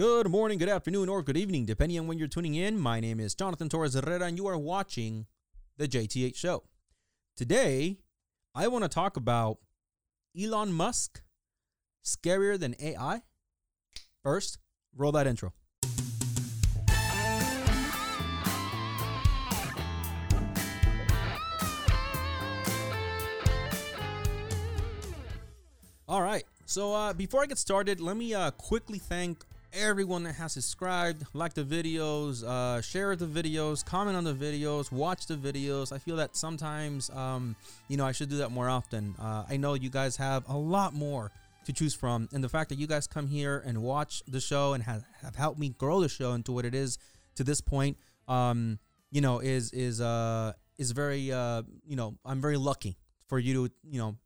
Good morning, good afternoon, or good evening, depending on when you're tuning in. My name is Jonathan Torres Herrera, and you are watching the JTH Show. Today, I want to talk about Elon Musk, scarier than AI. First, roll that intro. All right. So uh, before I get started, let me uh, quickly thank everyone that has subscribed, like the videos, uh, share the videos, comment on the videos, watch the videos. I feel that sometimes, um, you know, I should do that more often. Uh, I know you guys have a lot more to choose from, and the fact that you guys come here and watch the show and have, have helped me grow the show into what it is to this point, um, you know, is is uh is very uh you know I'm very lucky for you to you know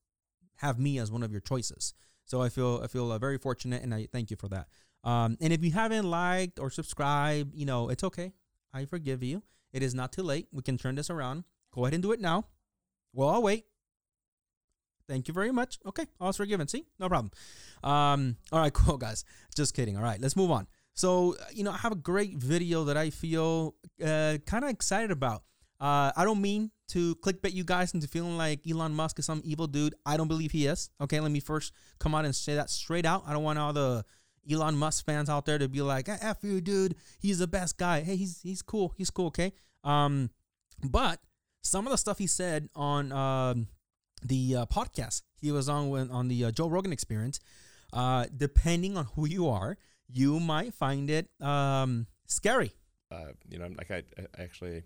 have me as one of your choices. So I feel I feel uh, very fortunate, and I thank you for that. Um, and if you haven't liked or subscribed, you know, it's okay. I forgive you. It is not too late. We can turn this around. Go ahead and do it now. Well, I'll wait. Thank you very much. Okay, all is forgiven. See, no problem. Um, all right, cool, guys. Just kidding. All right, let's move on. So, you know, I have a great video that I feel uh, kind of excited about. Uh, I don't mean to clickbait you guys into feeling like Elon Musk is some evil dude. I don't believe he is. Okay, let me first come out and say that straight out. I don't want all the Elon Musk fans out there to be like, ah, "F you, dude. He's the best guy. Hey, he's he's cool. He's cool." Okay. Um, but some of the stuff he said on um, the uh, podcast he was on when on the uh, Joe Rogan Experience, uh, depending on who you are, you might find it um, scary. Uh, you know, like I, I actually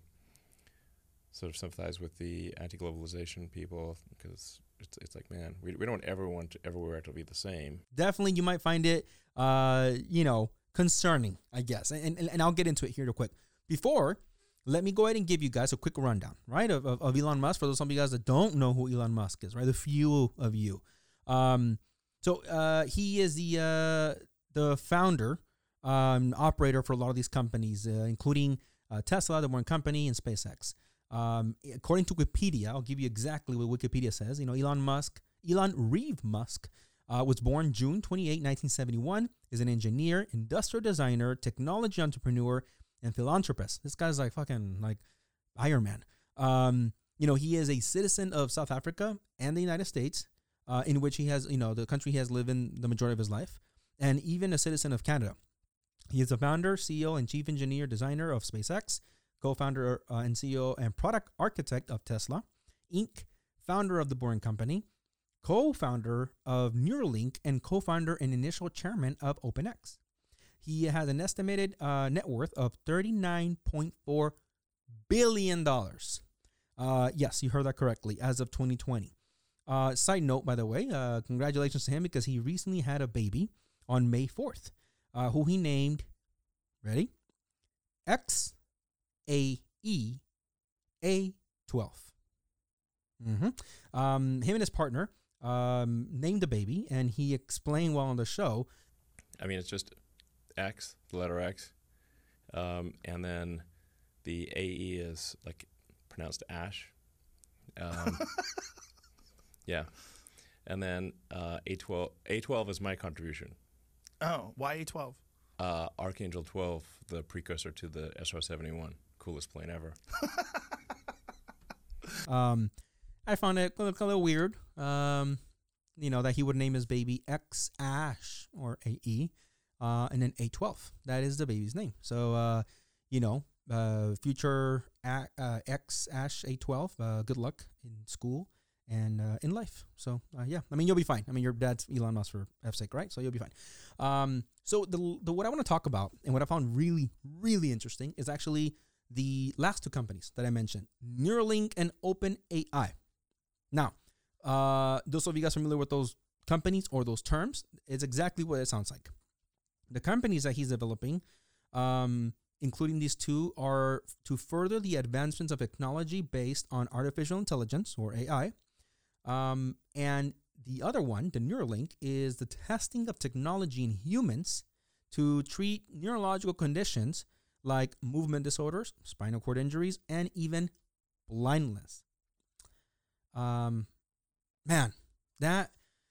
sort of sympathize with the anti-globalization people because it's, it's like, man, we, we don't ever want to, everywhere to be the same. Definitely, you might find it, uh, you know, concerning, I guess. And, and, and I'll get into it here real quick. Before, let me go ahead and give you guys a quick rundown, right, of, of, of Elon Musk for those some of you guys that don't know who Elon Musk is, right? The few of you. Um, so uh, he is the uh, the founder, um, operator for a lot of these companies, uh, including uh, Tesla, the Boring Company, and SpaceX. Um, according to Wikipedia, I'll give you exactly what Wikipedia says. You know, Elon Musk, Elon Reeve Musk, uh, was born June 28, 1971, is an engineer, industrial designer, technology entrepreneur, and philanthropist. This guy's like fucking like Iron Man. Um, you know, he is a citizen of South Africa and the United States, uh, in which he has, you know, the country he has lived in the majority of his life, and even a citizen of Canada. He is the founder, CEO, and chief engineer designer of SpaceX, co founder uh, and CEO and product architect of Tesla, Inc., founder of the Boring Company, co founder of Neuralink, and co founder and initial chairman of OpenX. He has an estimated uh, net worth of $39.4 billion. Uh, yes, you heard that correctly, as of 2020. Uh, side note, by the way, uh, congratulations to him because he recently had a baby on May 4th, uh, who he named, ready? X A E A 12. Mm-hmm. Um, him and his partner um, named the baby, and he explained while on the show. I mean, it's just X, the letter X, um, and then the AE is like pronounced Ash. Um, yeah, and then uh, A12. A12 is my contribution. Oh, why A12? Uh, Archangel 12, the precursor to the SR 71, coolest plane ever. Um, I found it a little, weird. Um, you know that he would name his baby X Ash or AE, uh, and then A12. That is the baby's name. So, uh, you know, uh, future a- uh, X Ash A12. Uh, good luck in school and uh, in life. So, uh, yeah, I mean, you'll be fine. I mean, your dad's Elon Musk for F's sake, right? So you'll be fine. Um, so the the what I want to talk about and what I found really really interesting is actually the last two companies that I mentioned, Neuralink and OpenAI. Now, uh, those of you guys familiar with those companies or those terms, it's exactly what it sounds like. The companies that he's developing, um, including these two, are to further the advancements of technology based on artificial intelligence or AI. Um, and the other one, the Neuralink, is the testing of technology in humans to treat neurological conditions like movement disorders, spinal cord injuries, and even blindness. Um, man, that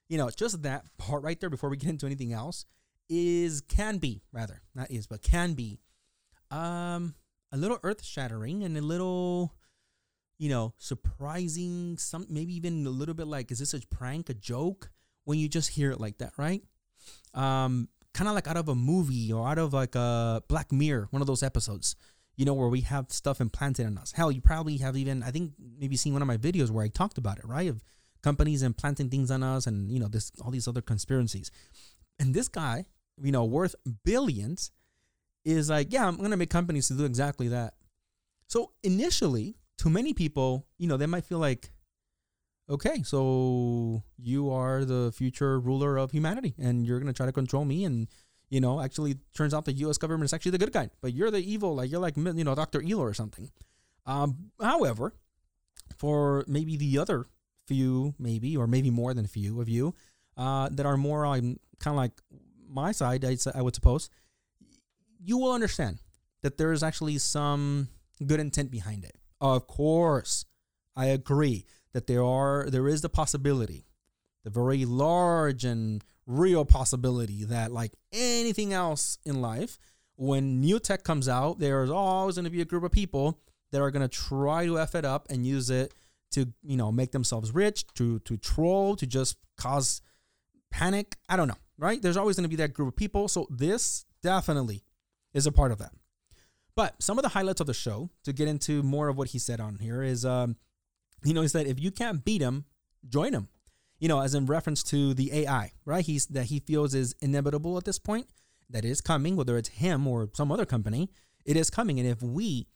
you know, just that part right there before we get into anything else is can be rather not is but can be um a little earth shattering and a little you know surprising some maybe even a little bit like is this a prank a joke? When you just hear it like that right? Um kind of like out of a movie or out of like a black mirror one of those episodes you know where we have stuff implanted in us. Hell you probably have even i think maybe seen one of my videos where i talked about it right? Of companies implanting things on us and you know this all these other conspiracies. And this guy you know worth billions is like yeah i'm gonna make companies to do exactly that. So initially to many people you know they might feel like okay so you are the future ruler of humanity and you're gonna try to control me and you know actually turns out the us government is actually the good guy but you're the evil like you're like you know dr Elo or something um, however for maybe the other few, maybe, or maybe more than a few of you uh, that are more on kind of like my side, I, I would suppose, you will understand that there is actually some good intent behind it. Of course, I agree that there are there is the possibility, the very large and real possibility that like anything else in life, when new tech comes out, there's always going to be a group of people that are going to try to f it up and use it to you know make themselves rich, to to troll, to just cause panic. I don't know, right? There's always going to be that group of people. So this definitely is a part of that. But some of the highlights of the show, to get into more of what he said on here, is um, you know, he said if you can't beat him, join him. You know, as in reference to the AI, right? He's that he feels is inevitable at this point, that is coming, whether it's him or some other company, it is coming. And if we,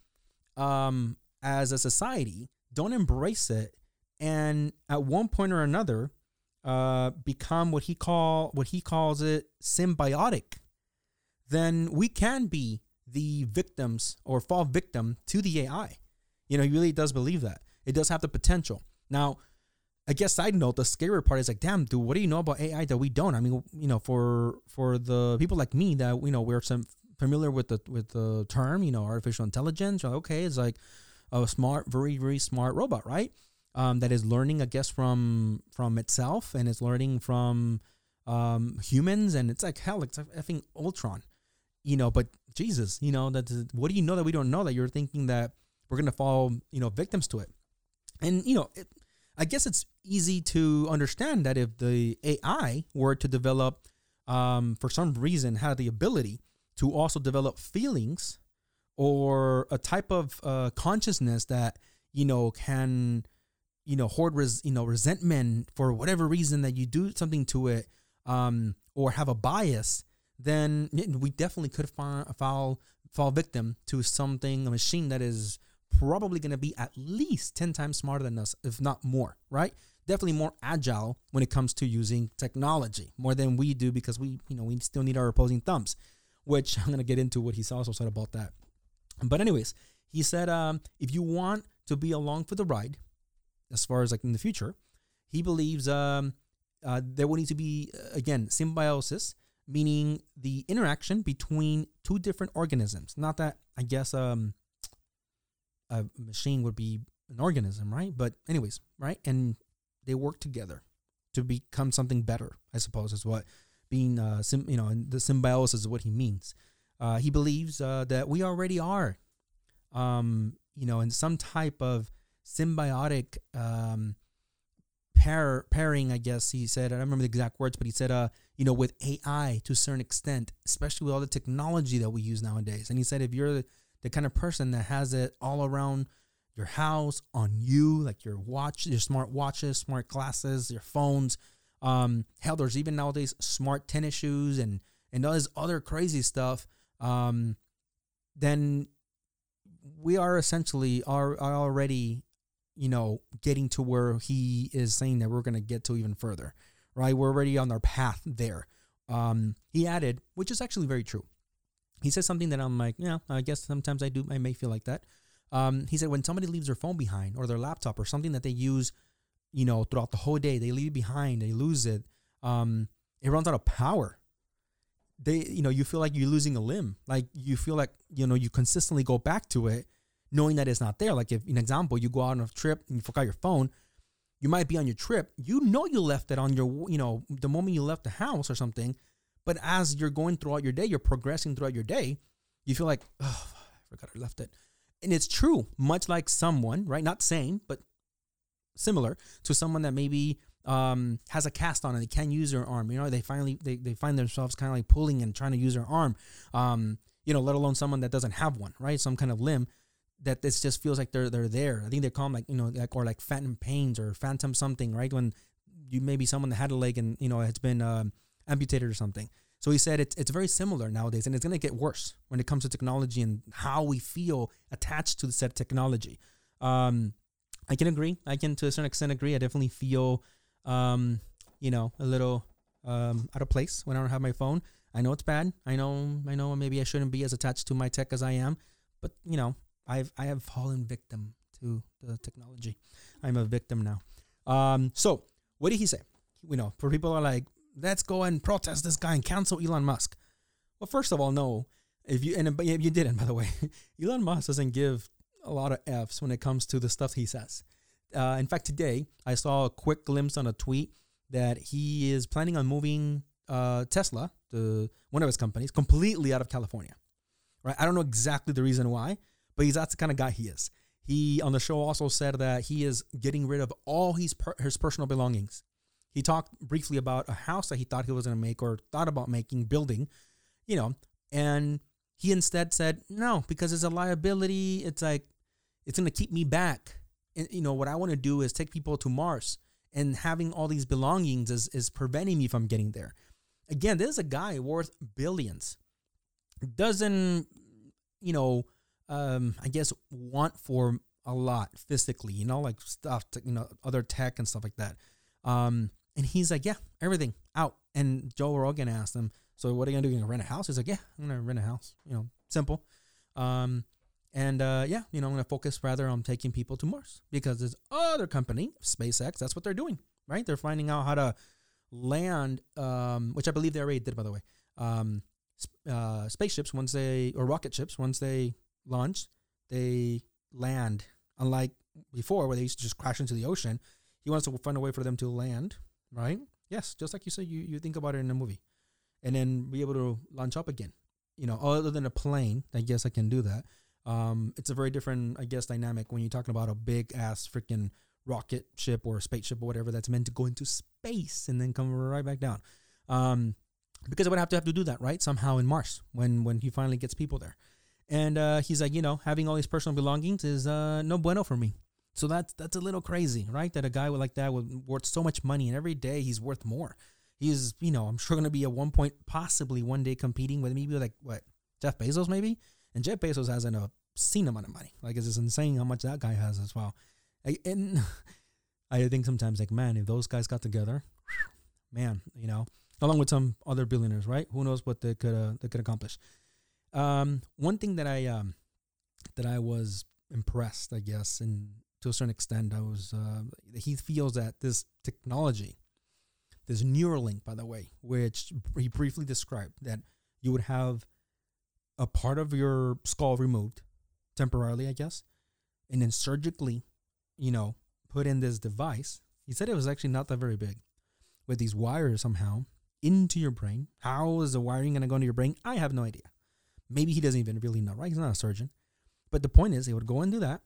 um, as a society, don't embrace it and at one point or another uh, become what he call what he calls it symbiotic then we can be the victims or fall victim to the ai you know he really does believe that it does have the potential now i guess side note the scarier part is like damn dude what do you know about ai that we don't i mean you know for for the people like me that you know we're some familiar with the with the term you know artificial intelligence okay it's like a smart, very very smart robot, right? Um, that is learning, I guess, from from itself and it's learning from um, humans, and it's like hell, it's like effing Ultron, you know. But Jesus, you know that what do you know that we don't know that you're thinking that we're gonna fall, you know, victims to it, and you know, it, I guess it's easy to understand that if the AI were to develop, um, for some reason, had the ability to also develop feelings or a type of uh, consciousness that you know can you know hoard res- you know resentment for whatever reason that you do something to it um, or have a bias then we definitely could fall fall fall victim to something a machine that is probably going to be at least 10 times smarter than us if not more right definitely more agile when it comes to using technology more than we do because we you know we still need our opposing thumbs which i'm going to get into what he's also said about that but anyways, he said um, if you want to be along for the ride, as far as like in the future, he believes um, uh, there will need to be uh, again symbiosis, meaning the interaction between two different organisms. Not that I guess um, a machine would be an organism, right? But anyways, right, and they work together to become something better. I suppose is what being uh, sim, you know, the symbiosis is what he means. Uh, he believes uh, that we already are, um, you know, in some type of symbiotic um, pair pairing. I guess he said. I don't remember the exact words, but he said, uh, you know, with AI to a certain extent, especially with all the technology that we use nowadays. And he said, if you're the, kind of person that has it all around your house, on you, like your watch, your smart watches, smart glasses, your phones. Um, hell, there's even nowadays smart tennis shoes and and all this other crazy stuff um, then we are essentially are, are already, you know, getting to where he is saying that we're going to get to even further, right? We're already on our path there. Um, he added, which is actually very true. He says something that I'm like, yeah, I guess sometimes I do, I may feel like that. Um, he said when somebody leaves their phone behind or their laptop or something that they use, you know, throughout the whole day, they leave it behind, they lose it. Um, it runs out of power they you know you feel like you're losing a limb like you feel like you know you consistently go back to it knowing that it's not there like if an example you go out on a trip and you forgot your phone you might be on your trip you know you left it on your you know the moment you left the house or something but as you're going throughout your day, you're progressing throughout your day, you feel like, oh, I forgot I left it. And it's true, much like someone, right? Not same, but similar to someone that maybe um, has a cast on and they can't use their arm. You know, they finally they, they find themselves kind of like pulling and trying to use their arm. Um, you know, let alone someone that doesn't have one, right? Some kind of limb that this just feels like they're they're there. I think they call them like you know like or like phantom pains or phantom something, right? When you maybe someone that had a leg and you know it's been um, amputated or something. So he said it's it's very similar nowadays, and it's gonna get worse when it comes to technology and how we feel attached to the said technology. Um, I can agree. I can to a certain extent agree. I definitely feel, um, you know, a little um, out of place when I don't have my phone. I know it's bad. I know. I know. Maybe I shouldn't be as attached to my tech as I am. But you know, I've I have fallen victim to the technology. I'm a victim now. Um, so what did he say? You know, for people are like, let's go and protest this guy and cancel Elon Musk. Well, first of all, no. If you and you didn't, by the way, Elon Musk doesn't give a lot of F's when it comes to the stuff he says. Uh, in fact, today I saw a quick glimpse on a tweet that he is planning on moving uh, Tesla, one of his companies, completely out of California. Right? I don't know exactly the reason why, but he's that's the kind of guy he is. He on the show also said that he is getting rid of all his per, his personal belongings. He talked briefly about a house that he thought he was going to make or thought about making, building, you know, and he instead said no because it's a liability. It's like it's going to keep me back. And you know what I want to do is take people to Mars, and having all these belongings is is preventing me from getting there. Again, this is a guy worth billions. Doesn't you know? Um, I guess want for a lot physically, you know, like stuff, to, you know, other tech and stuff like that. Um, and he's like, yeah, everything out. And Joe Rogan asked him, so what are you gonna do? You gonna rent a house? He's like, yeah, I'm gonna rent a house. You know, simple. Um, and uh, yeah, you know, I'm gonna focus rather on taking people to Mars because this other company, SpaceX, that's what they're doing, right? They're finding out how to land, um, which I believe they already did, by the way. Um, uh, spaceships once they or rocket ships once they launch, they land. Unlike before, where they used to just crash into the ocean, he wants to find a way for them to land right? Yes, just like you said, you, you think about it in a movie, and then be able to launch up again. You know, other than a plane, I guess I can do that. Um, it's a very different, I guess, dynamic when you're talking about a big ass freaking rocket ship or spaceship or whatever that's meant to go into space and then come right back down. Um, because I would have to have to do that right somehow in Mars when when he finally gets people there. And uh, he's like, you know, having all these personal belongings is uh, no bueno for me. So that's that's a little crazy, right? That a guy like that would worth so much money, and every day he's worth more. He's, you know, I'm sure going to be at one point, possibly one day, competing with maybe like what Jeff Bezos, maybe. And Jeff Bezos has an obscene amount of money. Like it's just insane how much that guy has as well. And I think sometimes, like, man, if those guys got together, man, you know, along with some other billionaires, right? Who knows what they could uh, they could accomplish. Um, one thing that I um, that I was impressed, I guess, and to a certain extent. I was uh, he feels that this technology, this Neuralink, by the way, which he briefly described, that you would have a part of your skull removed temporarily, I guess, and then surgically, you know, put in this device. He said it was actually not that very big, with these wires somehow into your brain. How is the wiring going to go into your brain? I have no idea. Maybe he doesn't even really know, right? He's not a surgeon. But the point is, he would go and do that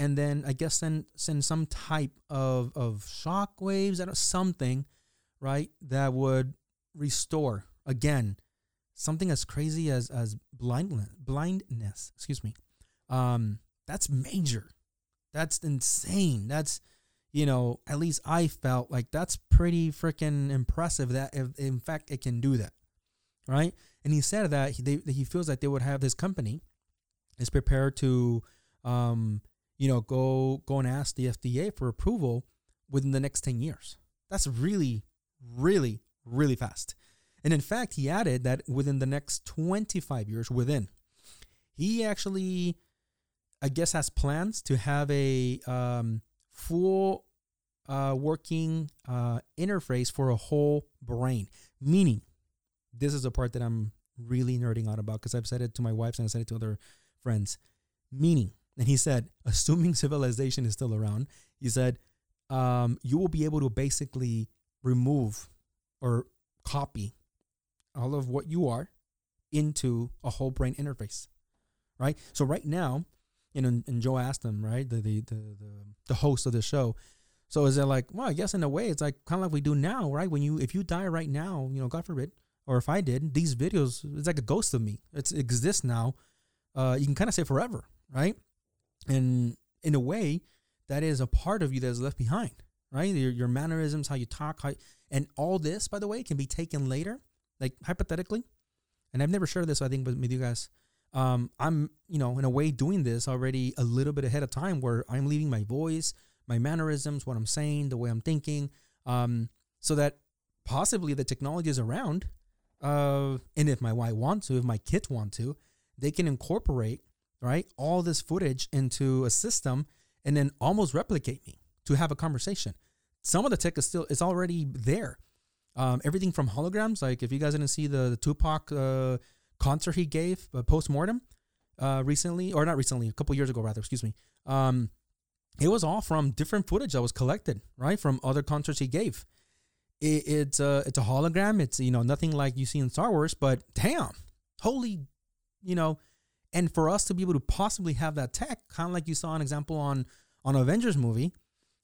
and then I guess send send some type of of shock waves or something, right? That would restore again something as crazy as as blindness blindness. Excuse me. Um, that's major. That's insane. That's you know at least I felt like that's pretty freaking impressive. That if in fact it can do that, right? And he said that he they, he feels like they would have his company is prepared to um you know, go go and ask the FDA for approval within the next 10 years. That's really, really, really fast. And in fact, he added that within the next 25 years, within, he actually, I guess, has plans to have a um, full uh, working uh, interface for a whole brain. Meaning, this is the part that I'm really nerding out about because I've said it to my wife and I've said it to other friends. Meaning, and he said, assuming civilization is still around, he said, um, you will be able to basically remove or copy all of what you are into a whole brain interface, right? So right now, you know, and, Joe asked him, right, the, the the the the host of the show. So is it like, well, I guess in a way, it's like kind of like we do now, right? When you if you die right now, you know, God forbid, or if I did, these videos, it's like a ghost of me. It exists now. Uh, you can kind of say forever, right? And in a way, that is a part of you that is left behind, right? Your, your mannerisms, how you talk, how, and all this, by the way, can be taken later, like hypothetically. And I've never shared this, I think, with, with you guys. Um, I'm, you know, in a way doing this already a little bit ahead of time where I'm leaving my voice, my mannerisms, what I'm saying, the way I'm thinking, um, so that possibly the technology is around. Uh, and if my wife wants to, if my kids want to, they can incorporate, right, all this footage into a system and then almost replicate me to have a conversation. Some of the tech is still, it's already there. Um, everything from holograms, like if you guys didn't see the, the Tupac uh, concert he gave uh, post mortem uh, recently, or not recently, a couple years ago rather, excuse me. Um, it was all from different footage that was collected, right, from other concerts he gave. It, it's a it's a hologram. It's you know nothing like you see in Star Wars, but damn, holy, you know, and for us to be able to possibly have that tech, kind of like you saw an example on on Avengers movie,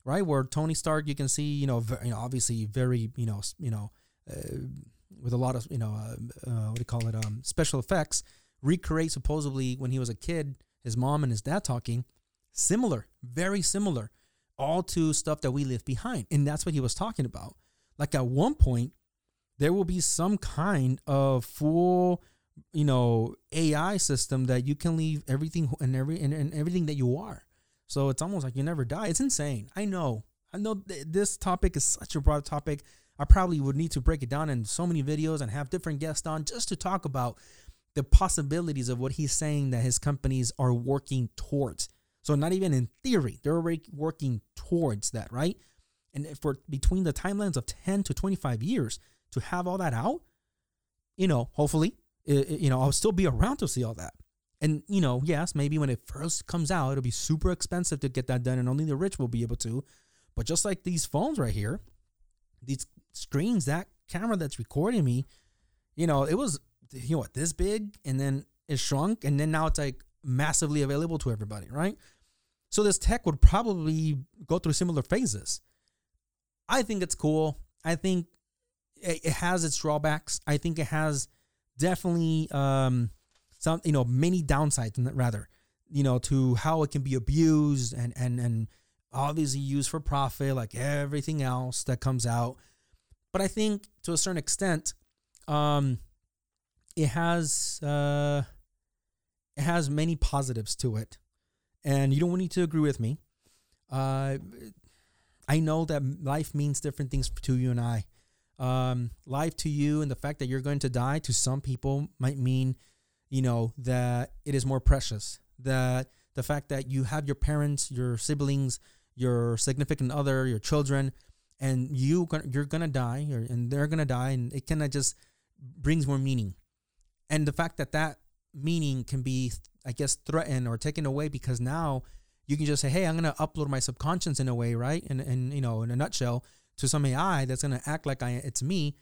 right, where Tony Stark, you can see, you know, very, you know obviously very, you know, you know, uh, with a lot of, you know, uh, uh, what do you call it, um, special effects, recreate supposedly when he was a kid, his mom and his dad talking, similar, very similar, all to stuff that we left behind, and that's what he was talking about. Like at one point, there will be some kind of full you know AI system that you can leave everything and every and, and everything that you are. So it's almost like you never die. It's insane. I know. I know th- this topic is such a broad topic. I probably would need to break it down in so many videos and have different guests on just to talk about the possibilities of what he's saying that his companies are working towards. So not even in theory, they're already working towards that, right? And for between the timelines of 10 to 25 years to have all that out, you know, hopefully it, you know, I'll still be around to see all that. And, you know, yes, maybe when it first comes out, it'll be super expensive to get that done and only the rich will be able to. But just like these phones right here, these screens, that camera that's recording me, you know, it was, you know what, this big and then it shrunk and then now it's like massively available to everybody, right? So this tech would probably go through similar phases. I think it's cool. I think it has its drawbacks. I think it has definitely um, some you know many downsides rather you know to how it can be abused and and and obviously used for profit like everything else that comes out. But i think to a certain extent um it has uh it has many positives to it. And you don't need to agree with me. Uh i know that life means different things to you and i um, life to you and the fact that you're going to die to some people might mean, you know, that it is more precious. That the fact that you have your parents, your siblings, your significant other, your children, and you you're gonna die, and they're gonna die, and it kind of just brings more meaning. And the fact that that meaning can be, I guess, threatened or taken away because now you can just say, "Hey, I'm gonna upload my subconscious in a way, right?" And and you know, in a nutshell, to some AI that's gonna act like I it's me,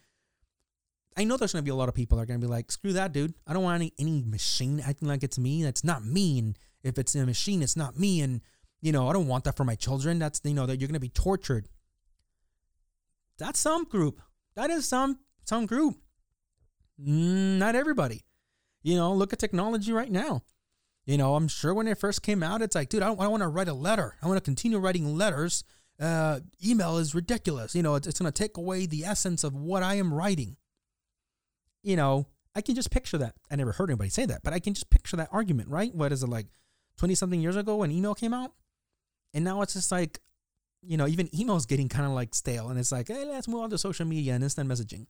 I know there's gonna be a lot of people that are gonna be like, screw that, dude. I don't want any any machine acting like it's me. That's not me. And if it's a machine, it's not me. And you know, I don't want that for my children. That's you know that you're gonna be tortured. That's some group. That is some some group. Not everybody. You know, look at technology right now. You know, I'm sure when it first came out, it's like, dude, I, I want to write a letter. I want to continue writing letters uh, email is ridiculous. You know, it's, it's going to take away the essence of what I am writing. You know, I can just picture that. I never heard anybody say that, but I can just picture that argument, right? What is it like 20 something years ago when email came out? And now it's just like, you know, even email is getting kind of like stale. And it's like, hey, let's move on to social media and instant messaging.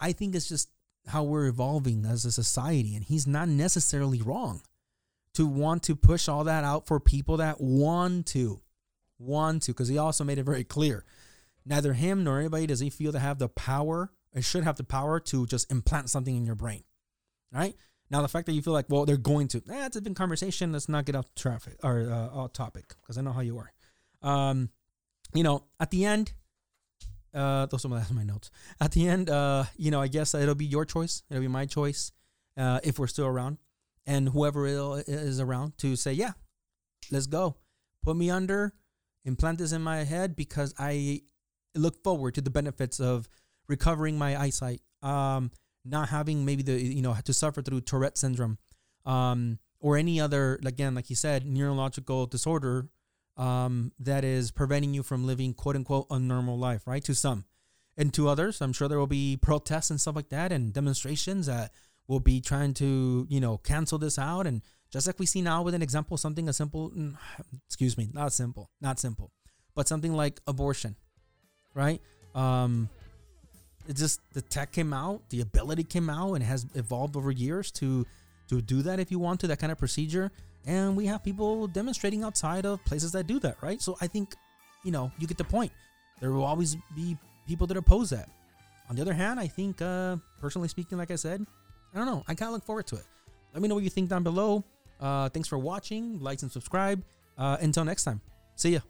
I think it's just how we're evolving as a society. And he's not necessarily wrong to want to push all that out for people that want to want to, because he also made it very clear. Neither him nor anybody does he feel to have the power, it should have the power to just implant something in your brain. Right? Now, the fact that you feel like, well, they're going to, eh, a big conversation. Let's not get off traffic or uh, off topic because I know how you are. Um, you know, at the end, uh, those are my, my notes. At the end, uh, you know, I guess it'll be your choice. It'll be my choice uh, if we're still around, and whoever is around to say, yeah, let's go. Put me under, implant this in my head because I look forward to the benefits of recovering my eyesight. Um, not having maybe the you know to suffer through Tourette syndrome, um, or any other again like you said neurological disorder um, that is preventing you from living quote unquote a normal life, right? To some, and to others, I'm sure there will be protests and stuff like that and demonstrations that will be trying to you know cancel this out and just like we see now with an example something as simple mm, excuse me not simple not simple but something like abortion right? Um it just the tech came out the ability came out and has evolved over years to to do that if you want to that kind of procedure. And we have people demonstrating outside of places that do that right? So i think you know you get the point. There will always be people that oppose that. On the other hand i think uh personally speaking like i said i don't know. I kind of look forward to it. Let me know what you think down below uh thanks for watching. Like and subscribe. Uh until next time. See ya